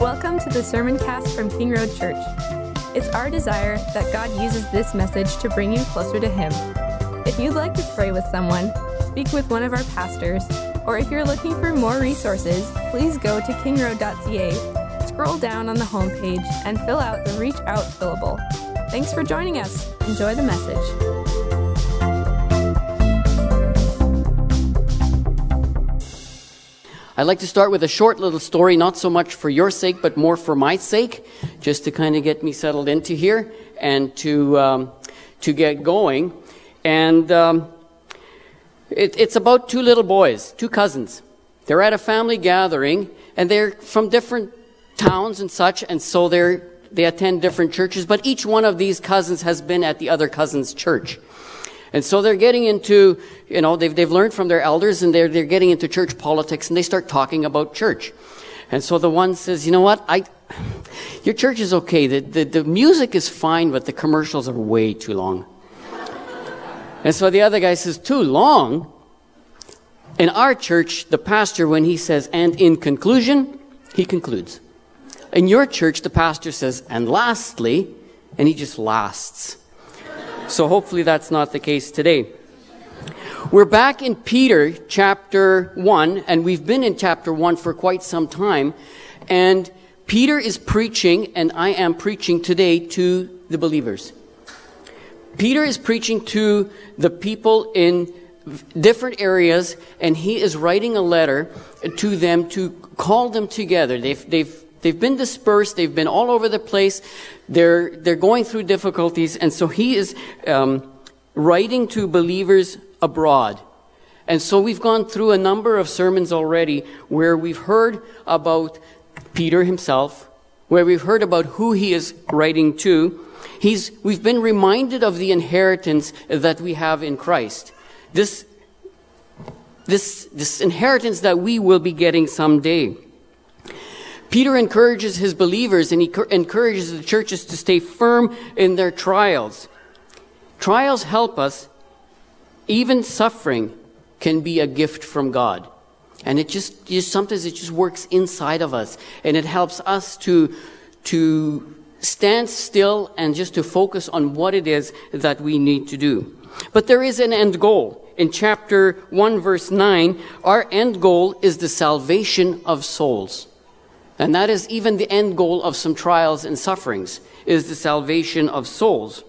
Welcome to the Sermon Cast from King Road Church. It's our desire that God uses this message to bring you closer to Him. If you'd like to pray with someone, speak with one of our pastors, or if you're looking for more resources, please go to kingroad.ca, scroll down on the homepage, and fill out the Reach Out fillable. Thanks for joining us. Enjoy the message. I'd like to start with a short little story, not so much for your sake, but more for my sake, just to kind of get me settled into here and to, um, to get going. And um, it, it's about two little boys, two cousins. They're at a family gathering, and they're from different towns and such, and so they're, they attend different churches, but each one of these cousins has been at the other cousin's church. And so they're getting into, you know, they've, they've learned from their elders and they're, they're getting into church politics and they start talking about church. And so the one says, you know what, I, your church is okay. The, the, the music is fine, but the commercials are way too long. and so the other guy says, too long? In our church, the pastor, when he says, and in conclusion, he concludes. In your church, the pastor says, and lastly, and he just lasts. So hopefully that's not the case today. We're back in Peter chapter 1, and we've been in chapter 1 for quite some time. And Peter is preaching, and I am preaching today to the believers. Peter is preaching to the people in different areas, and he is writing a letter to them to call them together. They've, they've They've been dispersed. They've been all over the place. They're, they're going through difficulties. And so he is um, writing to believers abroad. And so we've gone through a number of sermons already where we've heard about Peter himself, where we've heard about who he is writing to. He's, we've been reminded of the inheritance that we have in Christ. This, this, this inheritance that we will be getting someday. Peter encourages his believers and he encourages the churches to stay firm in their trials. Trials help us. Even suffering can be a gift from God. And it just, just sometimes it just works inside of us and it helps us to, to stand still and just to focus on what it is that we need to do. But there is an end goal. In chapter 1 verse 9, our end goal is the salvation of souls. And that is even the end goal of some trials and sufferings, is the salvation of souls.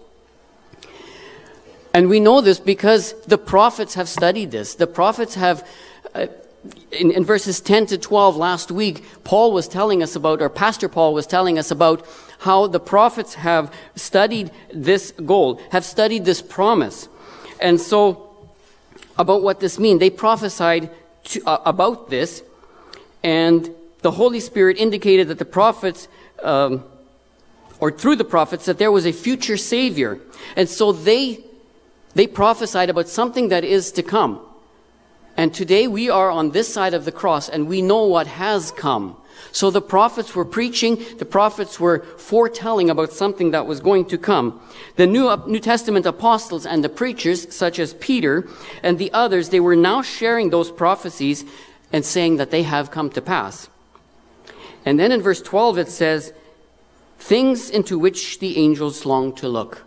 And we know this because the prophets have studied this. The prophets have, uh, in, in, verses 10 to 12 last week, Paul was telling us about, or Pastor Paul was telling us about how the prophets have studied this goal, have studied this promise. And so, about what this means, they prophesied to, uh, about this, and the Holy Spirit indicated that the prophets, um, or through the prophets, that there was a future Savior. And so they, they prophesied about something that is to come. And today we are on this side of the cross and we know what has come. So the prophets were preaching, the prophets were foretelling about something that was going to come. The New, New Testament apostles and the preachers, such as Peter and the others, they were now sharing those prophecies and saying that they have come to pass. And then in verse 12 it says, things into which the angels long to look.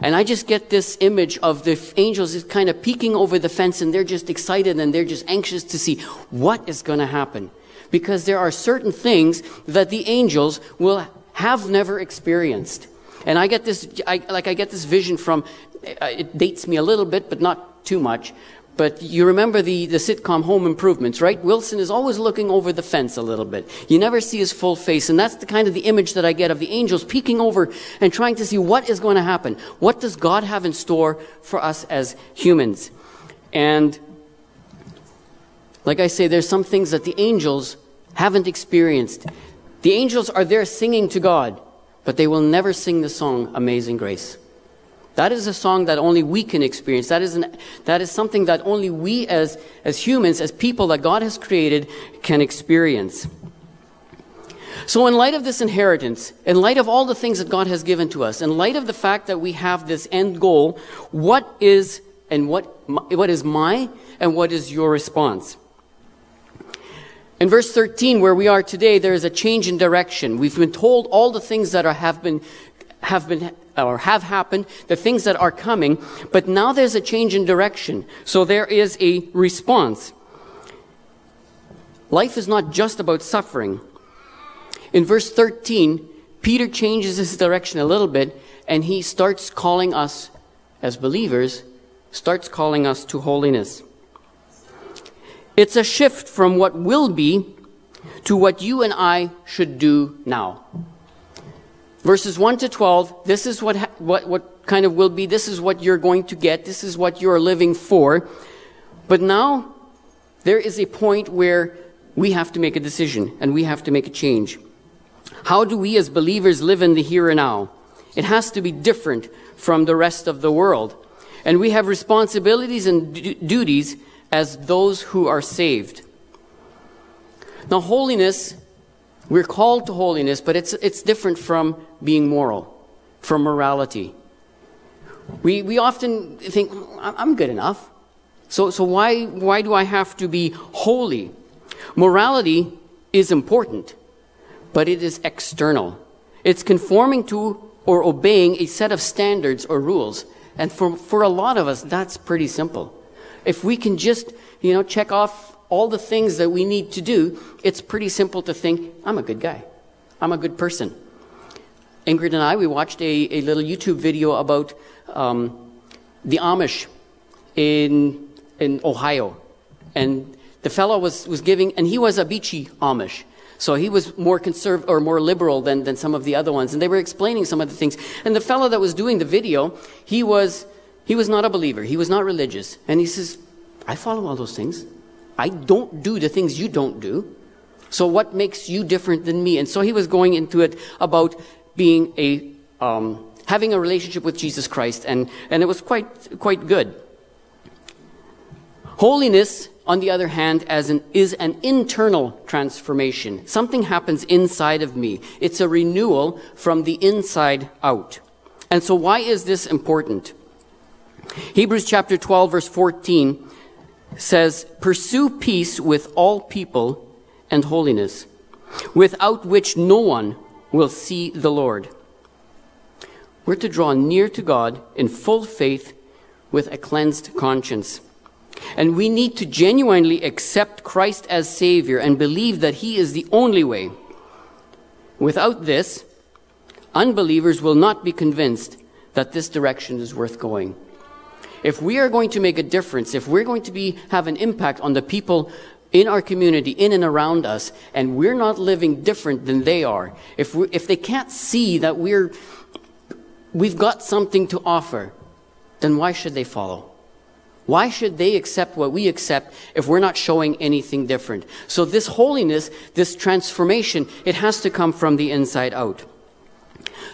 And I just get this image of the angels is kind of peeking over the fence and they're just excited and they're just anxious to see what is going to happen. Because there are certain things that the angels will have never experienced. And I get this, I, like I get this vision from, uh, it dates me a little bit, but not too much, but you remember the, the sitcom Home Improvements, right? Wilson is always looking over the fence a little bit. You never see his full face. And that's the kind of the image that I get of the angels peeking over and trying to see what is going to happen. What does God have in store for us as humans? And like I say, there's some things that the angels haven't experienced. The angels are there singing to God, but they will never sing the song Amazing Grace. That is a song that only we can experience. That is, an, that is something that only we as, as humans, as people that God has created, can experience. So, in light of this inheritance, in light of all the things that God has given to us, in light of the fact that we have this end goal, what is and what, what is my and what is your response. In verse 13, where we are today, there is a change in direction. We've been told all the things that are, have been, have been, or have happened, the things that are coming, but now there's a change in direction. So there is a response. Life is not just about suffering. In verse 13, Peter changes his direction a little bit and he starts calling us as believers, starts calling us to holiness. It's a shift from what will be to what you and I should do now. Verses 1 to 12, this is what, what, what kind of will be, this is what you're going to get, this is what you're living for. But now, there is a point where we have to make a decision and we have to make a change. How do we as believers live in the here and now? It has to be different from the rest of the world. And we have responsibilities and duties as those who are saved. Now, holiness, we're called to holiness, but it's, it's different from being moral, from morality. We, we often think, I'm good enough. So, so why, why do I have to be holy? Morality is important, but it is external. It's conforming to or obeying a set of standards or rules. And for, for a lot of us, that's pretty simple. If we can just, you know, check off all the things that we need to do, it's pretty simple to think, I'm a good guy. I'm a good person. Ingrid and I, we watched a, a little YouTube video about um, the Amish in, in Ohio. And the fellow was, was giving, and he was a beachy Amish. So he was more conservative or more liberal than, than some of the other ones. And they were explaining some of the things. And the fellow that was doing the video, he was he was not a believer. He was not religious. And he says, I follow all those things. I don't do the things you don't do. So what makes you different than me? And so he was going into it about being a, um, having a relationship with Jesus Christ. And, and it was quite, quite good. Holiness, on the other hand, as an, is an internal transformation. Something happens inside of me. It's a renewal from the inside out. And so why is this important? Hebrews chapter 12 verse 14 says, Pursue peace with all people and holiness, without which no one will see the Lord. We're to draw near to God in full faith with a cleansed conscience. And we need to genuinely accept Christ as Savior and believe that He is the only way. Without this, unbelievers will not be convinced that this direction is worth going. If we are going to make a difference, if we're going to be, have an impact on the people in our community, in and around us, and we're not living different than they are, if, we, if they can't see that we're, we've got something to offer, then why should they follow? Why should they accept what we accept if we're not showing anything different? So this holiness, this transformation, it has to come from the inside out.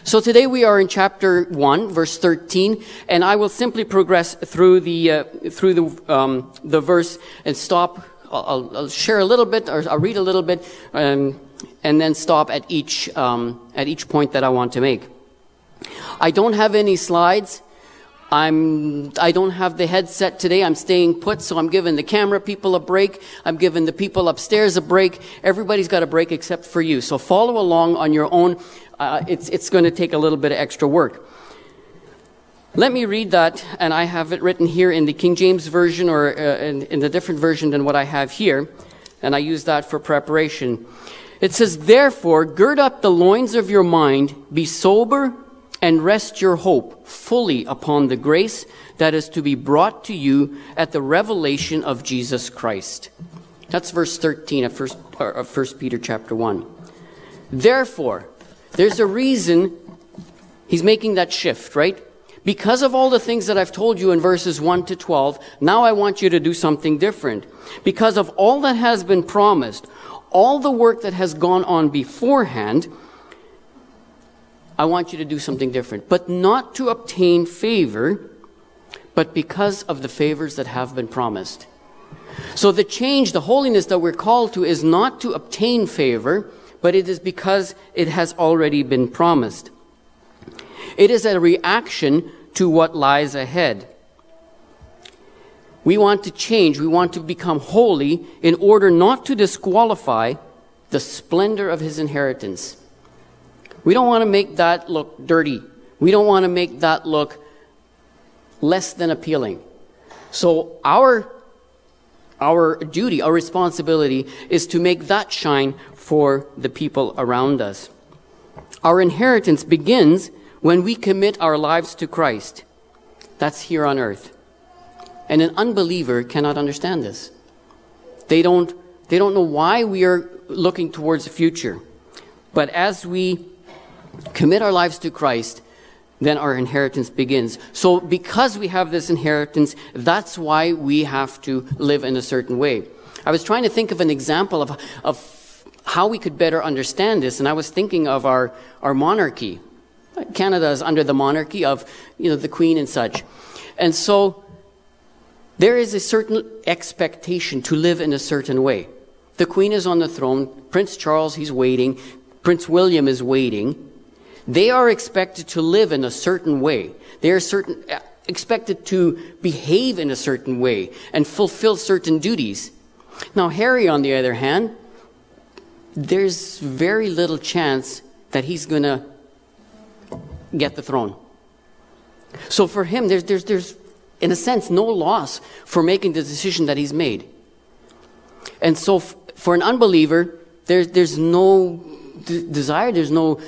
So today we are in chapter 1, verse 13, and I will simply progress through the, uh, through the, um, the verse and stop. I'll, I'll, share a little bit, or I'll read a little bit, um, and then stop at each, um, at each point that I want to make. I don't have any slides. I'm, I don't have the headset today. I'm staying put, so I'm giving the camera people a break. I'm giving the people upstairs a break. Everybody's got a break except for you. So follow along on your own uh, it's, it's going to take a little bit of extra work. Let me read that, and I have it written here in the King James Version or uh, in, in a different version than what I have here, and I use that for preparation. It says, Therefore, gird up the loins of your mind, be sober, and rest your hope fully upon the grace that is to be brought to you at the revelation of Jesus Christ. That's verse 13 of 1, of 1 Peter chapter 1. Therefore, there's a reason he's making that shift, right? Because of all the things that I've told you in verses 1 to 12, now I want you to do something different. Because of all that has been promised, all the work that has gone on beforehand, I want you to do something different. But not to obtain favor, but because of the favors that have been promised. So the change, the holiness that we're called to is not to obtain favor, but it is because it has already been promised. It is a reaction to what lies ahead. We want to change. We want to become holy in order not to disqualify the splendor of his inheritance. We don't want to make that look dirty. We don't want to make that look less than appealing. So our our duty, our responsibility is to make that shine for the people around us. Our inheritance begins when we commit our lives to Christ. That's here on earth. And an unbeliever cannot understand this. They don't, they don't know why we are looking towards the future. But as we commit our lives to Christ, then our inheritance begins. So because we have this inheritance, that's why we have to live in a certain way. I was trying to think of an example of, of how we could better understand this, and I was thinking of our, our monarchy. Canada is under the monarchy of, you know, the Queen and such. And so there is a certain expectation to live in a certain way. The Queen is on the throne, Prince Charles, he's waiting, Prince William is waiting, they are expected to live in a certain way. They are certain, uh, expected to behave in a certain way and fulfill certain duties. Now, Harry, on the other hand, there's very little chance that he's going to get the throne. So for him, there's, there's, there's, in a sense, no loss for making the decision that he's made. And so f- for an unbeliever, there's, there's no d- desire, there's no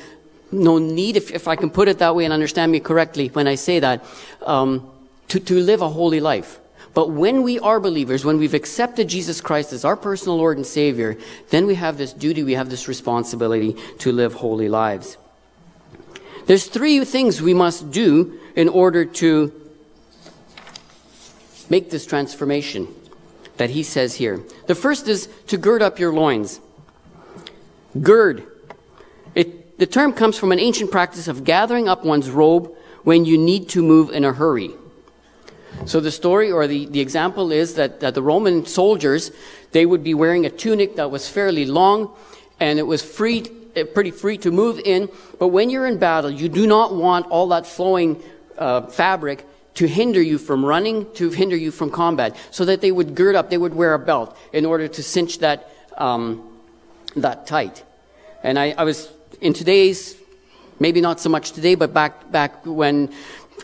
no need, if, if I can put it that way and understand me correctly when I say that, um, to, to live a holy life. But when we are believers, when we've accepted Jesus Christ as our personal Lord and Savior, then we have this duty, we have this responsibility to live holy lives. There's three things we must do in order to make this transformation that he says here. The first is to gird up your loins. Gird. The term comes from an ancient practice of gathering up one's robe when you need to move in a hurry. So the story or the, the example is that, that the Roman soldiers, they would be wearing a tunic that was fairly long and it was free, eh, pretty free to move in. But when you're in battle, you do not want all that flowing uh, fabric to hinder you from running, to hinder you from combat. So that they would gird up, they would wear a belt in order to cinch that, um, that tight. And I, I was in today's, maybe not so much today, but back, back when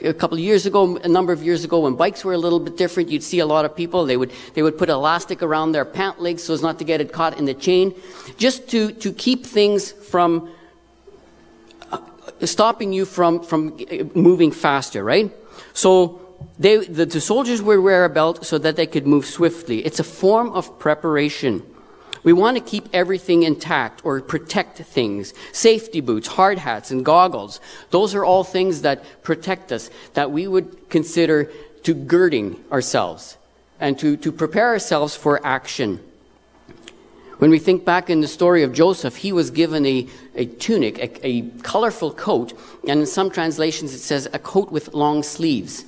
a couple of years ago, a number of years ago, when bikes were a little bit different, you'd see a lot of people, they would, they would put elastic around their pant legs so as not to get it caught in the chain, just to, to keep things from uh, stopping you from, from moving faster, right? So, they, the, the soldiers would wear a belt so that they could move swiftly. It's a form of preparation. We want to keep everything intact or protect things. Safety boots, hard hats, and goggles. Those are all things that protect us, that we would consider to girding ourselves and to, to prepare ourselves for action. When we think back in the story of Joseph, he was given a, a tunic, a, a colorful coat, and in some translations it says a coat with long sleeves.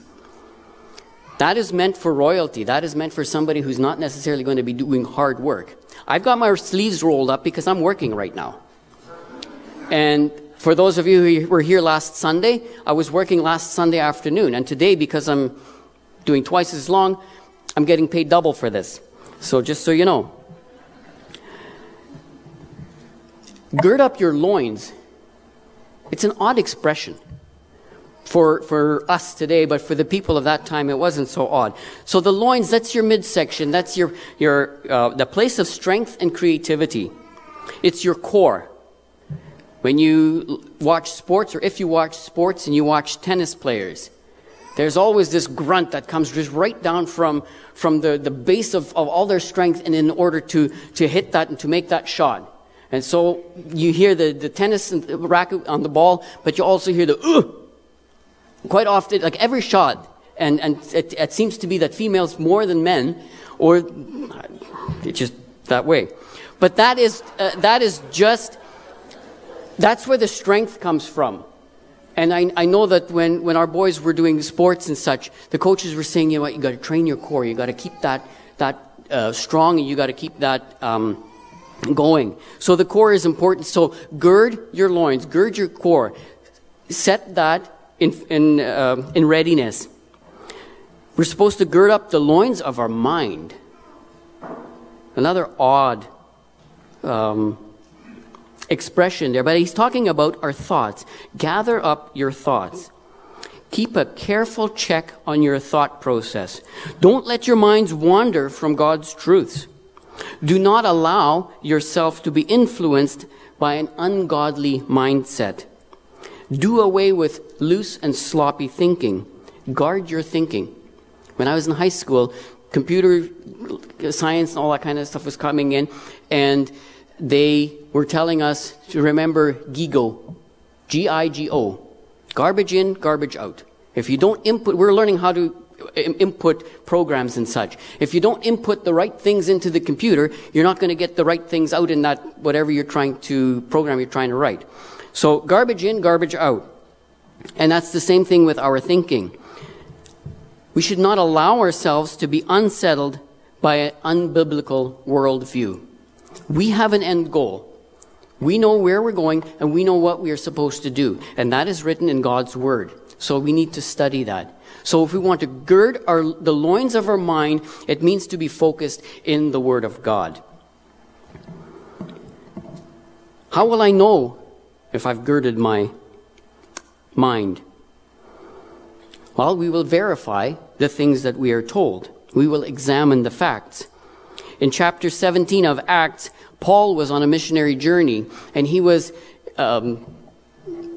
That is meant for royalty. That is meant for somebody who's not necessarily going to be doing hard work. I've got my sleeves rolled up because I'm working right now. And for those of you who were here last Sunday, I was working last Sunday afternoon. And today, because I'm doing twice as long, I'm getting paid double for this. So just so you know. Gird up your loins. It's an odd expression for, for us today, but for the people of that time, it wasn't so odd. So the loins, that's your midsection. That's your, your, uh, the place of strength and creativity. It's your core. When you watch sports, or if you watch sports and you watch tennis players, there's always this grunt that comes just right down from, from the, the base of, of all their strength and in order to, to hit that and to make that shot. And so you hear the, the tennis racket on the ball, but you also hear the, Ugh! Quite often, like every shot, and, and it, it seems to be that females more than men, or it's just that way. But that is, uh, that is just, that's where the strength comes from. And I, I know that when, when our boys were doing sports and such, the coaches were saying, you know what, you got to train your core, you got to keep that, that uh, strong, and you got to keep that um, going. So the core is important. So gird your loins, gird your core, set that in, in, uh, in readiness. We're supposed to gird up the loins of our mind. Another odd um, expression there, but he's talking about our thoughts. Gather up your thoughts. Keep a careful check on your thought process. Don't let your minds wander from God's truths. Do not allow yourself to be influenced by an ungodly mindset. Do away with loose and sloppy thinking. Guard your thinking. When I was in high school, computer science and all that kind of stuff was coming in, and they were telling us to remember GIGO, G I G O, garbage in, garbage out. If you don't input, we're learning how to input programs and such. If you don't input the right things into the computer, you're not going to get the right things out in that whatever you're trying to program you're trying to write. So garbage in, garbage out. And that's the same thing with our thinking. We should not allow ourselves to be unsettled by an unbiblical worldview. We have an end goal. We know where we're going and we know what we are supposed to do. And that is written in God's Word. So we need to study that. So if we want to gird our, the loins of our mind, it means to be focused in the Word of God. How will I know if I've girded my mind? Well, we will verify the things that we are told. We will examine the facts. In chapter 17 of Acts, Paul was on a missionary journey and he was um,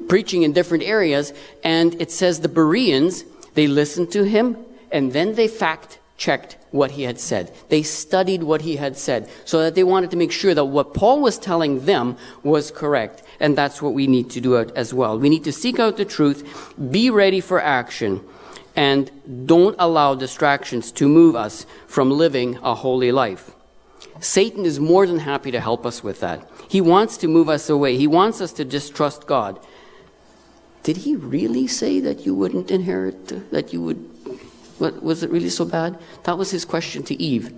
preaching in different areas. And it says the Bereans, they listened to him and then they fact checked what he had said. They studied what he had said so that they wanted to make sure that what Paul was telling them was correct. And that's what we need to do as well. We need to seek out the truth, be ready for action, and don't allow distractions to move us from living a holy life. Satan is more than happy to help us with that. He wants to move us away. He wants us to distrust God. Did he really say that you wouldn't inherit, that you would, was it really so bad? That was his question to Eve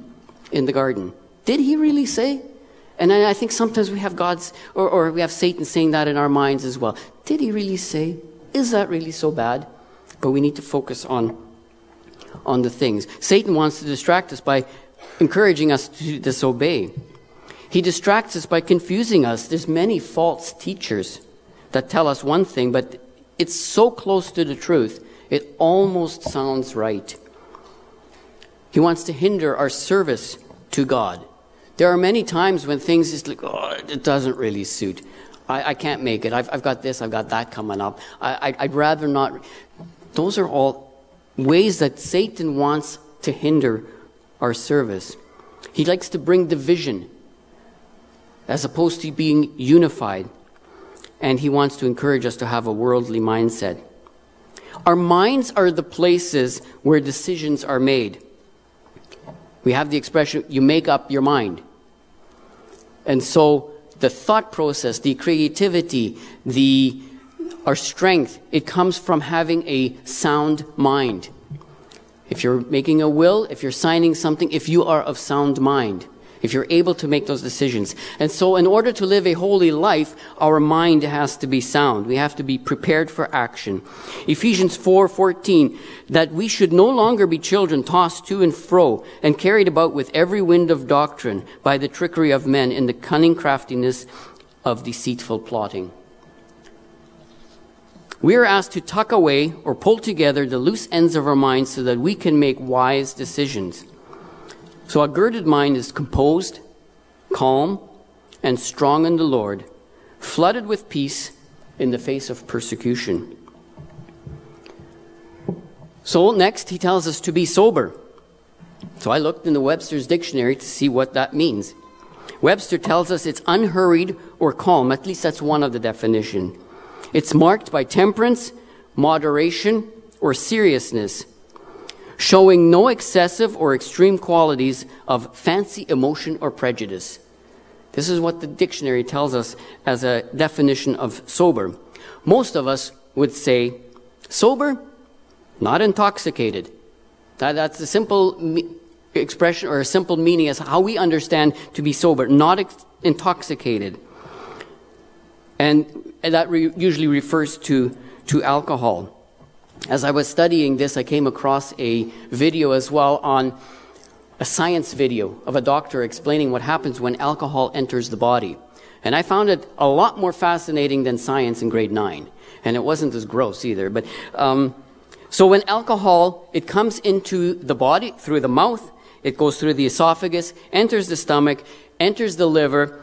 in the garden. Did he really say? And I think sometimes we have God's, or, or we have Satan saying that in our minds as well. Did he really say? Is that really so bad? But we need to focus on, on the things. Satan wants to distract us by encouraging us to disobey. He distracts us by confusing us. There's many false teachers that tell us one thing, but it's so close to the truth, it almost sounds right. He wants to hinder our service to God. There are many times when things just like, oh, it doesn't really suit. I, I can't make it. I've, I've, got this, I've got that coming up. I, I, I'd rather not. Those are all ways that Satan wants to hinder our service. He likes to bring division as opposed to being unified. And he wants to encourage us to have a worldly mindset. Our minds are the places where decisions are made. We have the expression, you make up your mind. And so the thought process, the creativity, the our strength, it comes from having a sound mind. If you're making a will, if you're signing something, if you are of sound mind, if you're able to make those decisions. And so in order to live a holy life, our mind has to be sound. We have to be prepared for action. Ephesians 4:14 that we should no longer be children tossed to and fro and carried about with every wind of doctrine by the trickery of men in the cunning craftiness of deceitful plotting. We are asked to tuck away or pull together the loose ends of our minds so that we can make wise decisions. So a girded mind is composed, calm, and strong in the Lord, flooded with peace in the face of persecution. So next, he tells us to be sober. So I looked in the Webster's dictionary to see what that means. Webster tells us it's unhurried or calm. At least that's one of the definition. It's marked by temperance, moderation, or seriousness, showing no excessive or extreme qualities of fancy, emotion, or prejudice. This is what the dictionary tells us as a definition of sober. Most of us would say sober, not intoxicated. That, that's a simple me- expression or a simple meaning as how we understand to be sober, not ex- intoxicated. And and that re- usually refers to, to alcohol. As I was studying this, I came across a video as well on a science video of a doctor explaining what happens when alcohol enters the body. And I found it a lot more fascinating than science in grade 9. And it wasn't as gross either. But, um, so when alcohol, it comes into the body through the mouth, it goes through the esophagus, enters the stomach, enters the liver,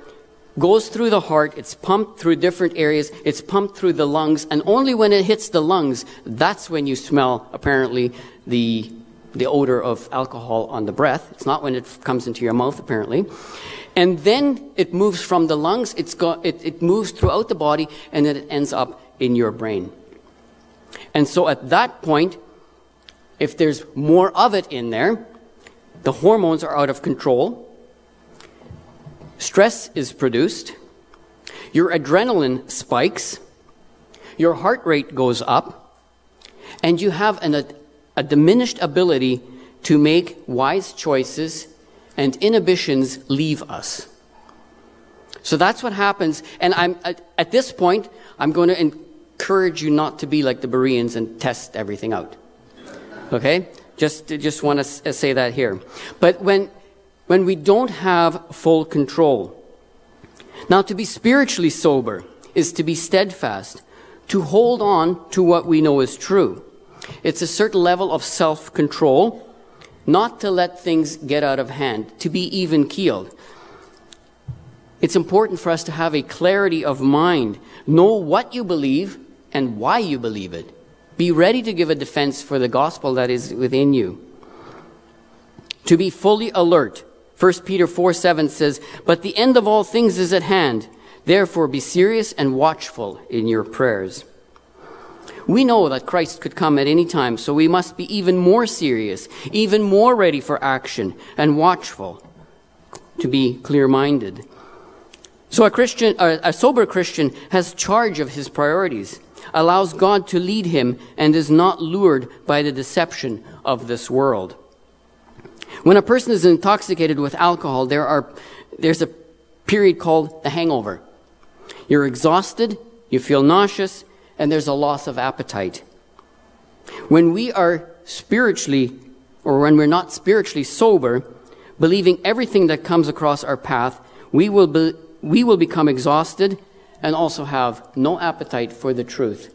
goes through the heart, it's pumped through different areas, it's pumped through the lungs, and only when it hits the lungs, that's when you smell, apparently, the, the odor of alcohol on the breath. It's not when it comes into your mouth, apparently. And then it moves from the lungs, it's got, it, it moves throughout the body, and then it ends up in your brain. And so at that point, if there's more of it in there, the hormones are out of control, stress is produced, your adrenaline spikes, your heart rate goes up, and you have an, a, a diminished ability to make wise choices, and inhibitions leave us. So that's what happens. And I'm, at, at this point, I'm going to encourage you not to be like the Bereans and test everything out. Okay? Just, just want to say that here. But when when we don't have full control. Now, to be spiritually sober is to be steadfast, to hold on to what we know is true. It's a certain level of self control, not to let things get out of hand, to be even keeled. It's important for us to have a clarity of mind, know what you believe and why you believe it. Be ready to give a defense for the gospel that is within you. To be fully alert 1 Peter 4 7 says, But the end of all things is at hand. Therefore, be serious and watchful in your prayers. We know that Christ could come at any time, so we must be even more serious, even more ready for action, and watchful to be clear minded. So a Christian, a sober Christian has charge of his priorities, allows God to lead him, and is not lured by the deception of this world. When a person is intoxicated with alcohol, there are, there's a period called the hangover. You're exhausted, you feel nauseous, and there's a loss of appetite. When we are spiritually, or when we're not spiritually sober, believing everything that comes across our path, we will, be, we will become exhausted and also have no appetite for the truth.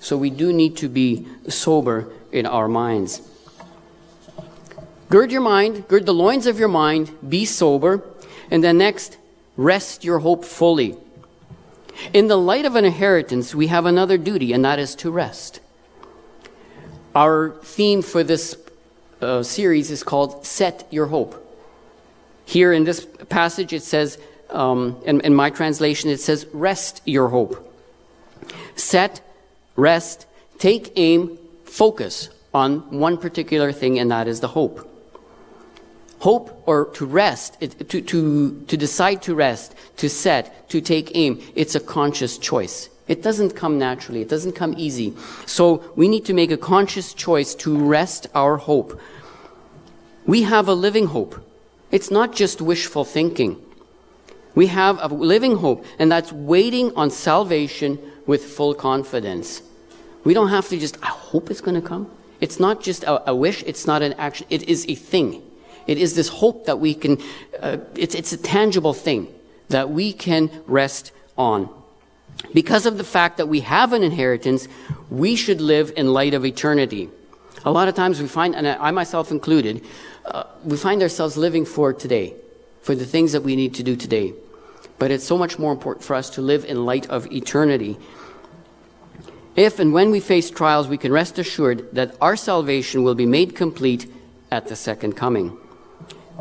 So we do need to be sober in our minds. Gird your mind, gird the loins of your mind, be sober, and then next, rest your hope fully. In the light of an inheritance, we have another duty, and that is to rest. Our theme for this uh, series is called Set Your Hope. Here in this passage, it says, um, in, in my translation, it says, Rest your hope. Set, rest, take aim, focus on one particular thing, and that is the hope. Hope or to rest, to, to, to decide to rest, to set, to take aim, it's a conscious choice. It doesn't come naturally. It doesn't come easy. So we need to make a conscious choice to rest our hope. We have a living hope. It's not just wishful thinking. We have a living hope, and that's waiting on salvation with full confidence. We don't have to just, I hope it's going to come. It's not just a, a wish, it's not an action, it is a thing. It is this hope that we can, uh, it's, it's a tangible thing that we can rest on. Because of the fact that we have an inheritance, we should live in light of eternity. A lot of times we find, and I myself included, uh, we find ourselves living for today, for the things that we need to do today. But it's so much more important for us to live in light of eternity. If and when we face trials, we can rest assured that our salvation will be made complete at the second coming.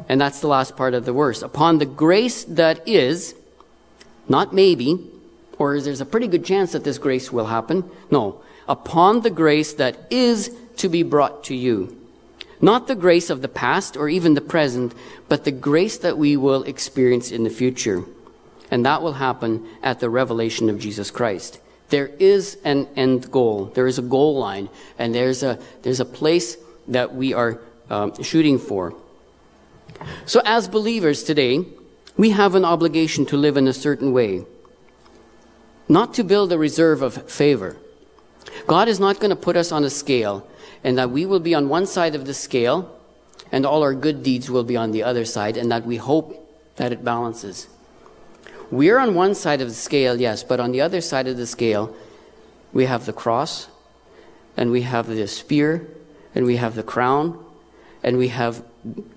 And that's the last part of the verse. Upon the grace that is, not maybe, or there's a pretty good chance that this grace will happen. No. Upon the grace that is to be brought to you. Not the grace of the past or even the present, but the grace that we will experience in the future. And that will happen at the revelation of Jesus Christ. There is an end goal. There is a goal line. And there's a, there's a place that we are um, shooting for. So, as believers today, we have an obligation to live in a certain way, not to build a reserve of favor, God is not going to put us on a scale and that we will be on one side of the scale and all our good deeds will be on the other side and that we hope that it balances. We're on one side of the scale, yes, but on the other side of the scale, we have the cross, and we have the spear, and we have the crown, and we have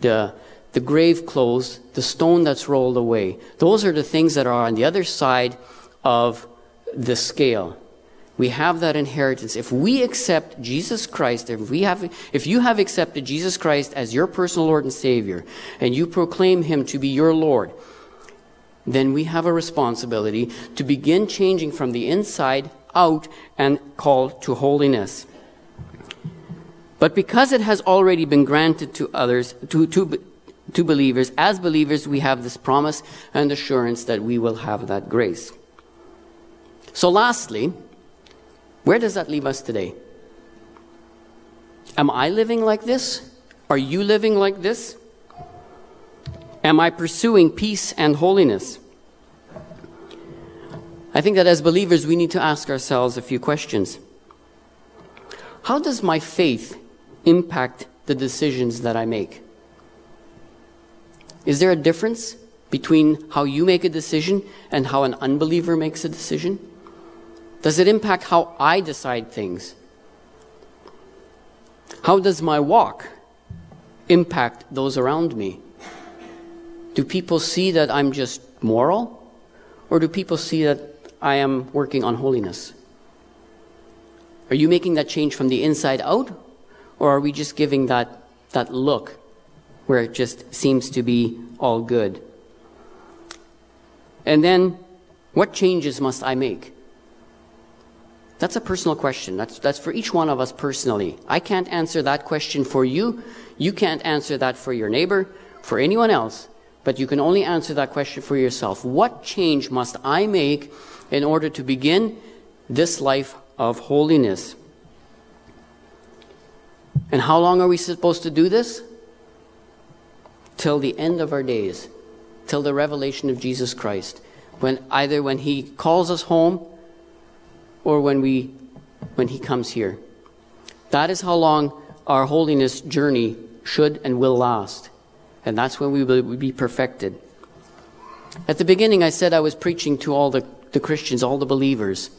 the, the grave closed, the stone that's rolled away. Those are the things that are on the other side of the scale. We have that inheritance. If we accept Jesus Christ, if we have, if you have accepted Jesus Christ as your personal Lord and Savior, and you proclaim Him to be your Lord, then we have a responsibility to begin changing from the inside out and call to holiness. But because it has already been granted to others, to, to, to believers, as believers, we have this promise and assurance that we will have that grace. So, lastly, where does that leave us today? Am I living like this? Are you living like this? Am I pursuing peace and holiness? I think that as believers, we need to ask ourselves a few questions. How does my faith impact the decisions that I make? Is there a difference between how you make a decision and how an unbeliever makes a decision? Does it impact how I decide things? How does my walk impact those around me? Do people see that I'm just moral? Or do people see that I am working on holiness? Are you making that change from the inside out? Or are we just giving that, that look where it just seems to be all good? And then, what changes must I make? That's a personal question. That's, that's for each one of us personally. I can't answer that question for you. You can't answer that for your neighbor, for anyone else. But you can only answer that question for yourself. What change must I make in order to begin this life of holiness? And how long are we supposed to do this? Till the end of our days, till the revelation of Jesus Christ. When either when he calls us home or when we when he comes here. That is how long our holiness journey should and will last. And that's when we will be perfected. At the beginning, I said I was preaching to all the, the Christians, all the believers.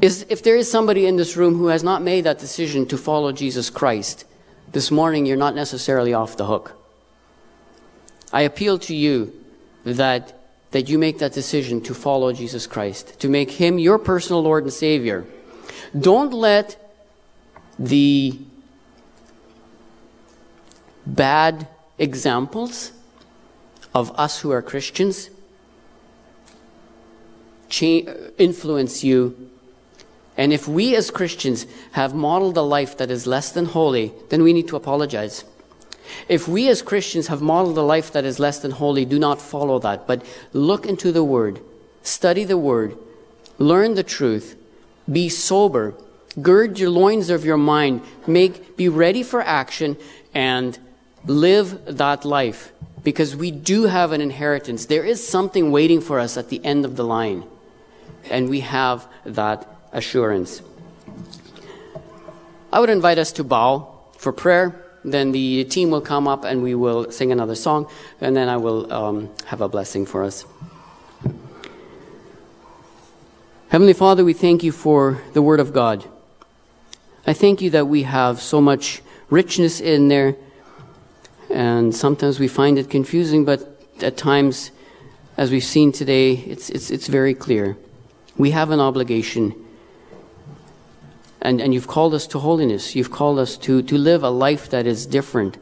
Is, if there is somebody in this room who has not made that decision to follow Jesus Christ, this morning you're not necessarily off the hook. I appeal to you that, that you make that decision to follow Jesus Christ, to make Him your personal Lord and Savior. Don't let the bad examples of us who are Christians influence you. And if we as Christians have modeled a life that is less than holy, then we need to apologize. If we as Christians have modeled a life that is less than holy, do not follow that, but look into the Word, study the Word, learn the truth, be sober, gird your loins of your mind, make, be ready for action, and live that life because we do have an inheritance. There is something waiting for us at the end of the line, and we have that assurance. I would invite us to bow for prayer. Then the team will come up and we will sing another song, and then I will um, have a blessing for us. Heavenly Father, we thank you for the Word of God. I thank you that we have so much richness in there and sometimes we find it confusing, but at times, as we've seen today, it's, it's, it's very clear. We have an obligation. And, and you've called us to holiness. You've called us to, to live a life that is different.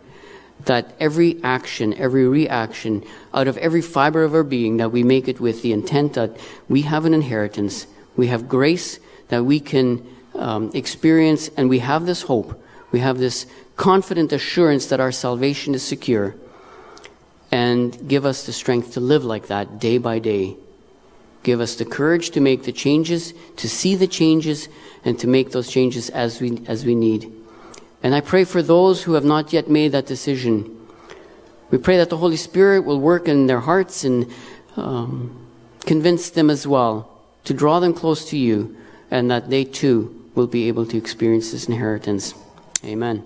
That every action, every reaction, out of every fiber of our being, that we make it with the intent that we have an inheritance. We have grace that we can um, experience, and we have this hope. We have this confident assurance that our salvation is secure and give us the strength to live like that day by day. Give us the courage to make the changes, to see the changes, and to make those changes as we, as we need. And I pray for those who have not yet made that decision. We pray that the Holy Spirit will work in their hearts and um, convince them as well to draw them close to you and that they too will be able to experience this inheritance. Amen.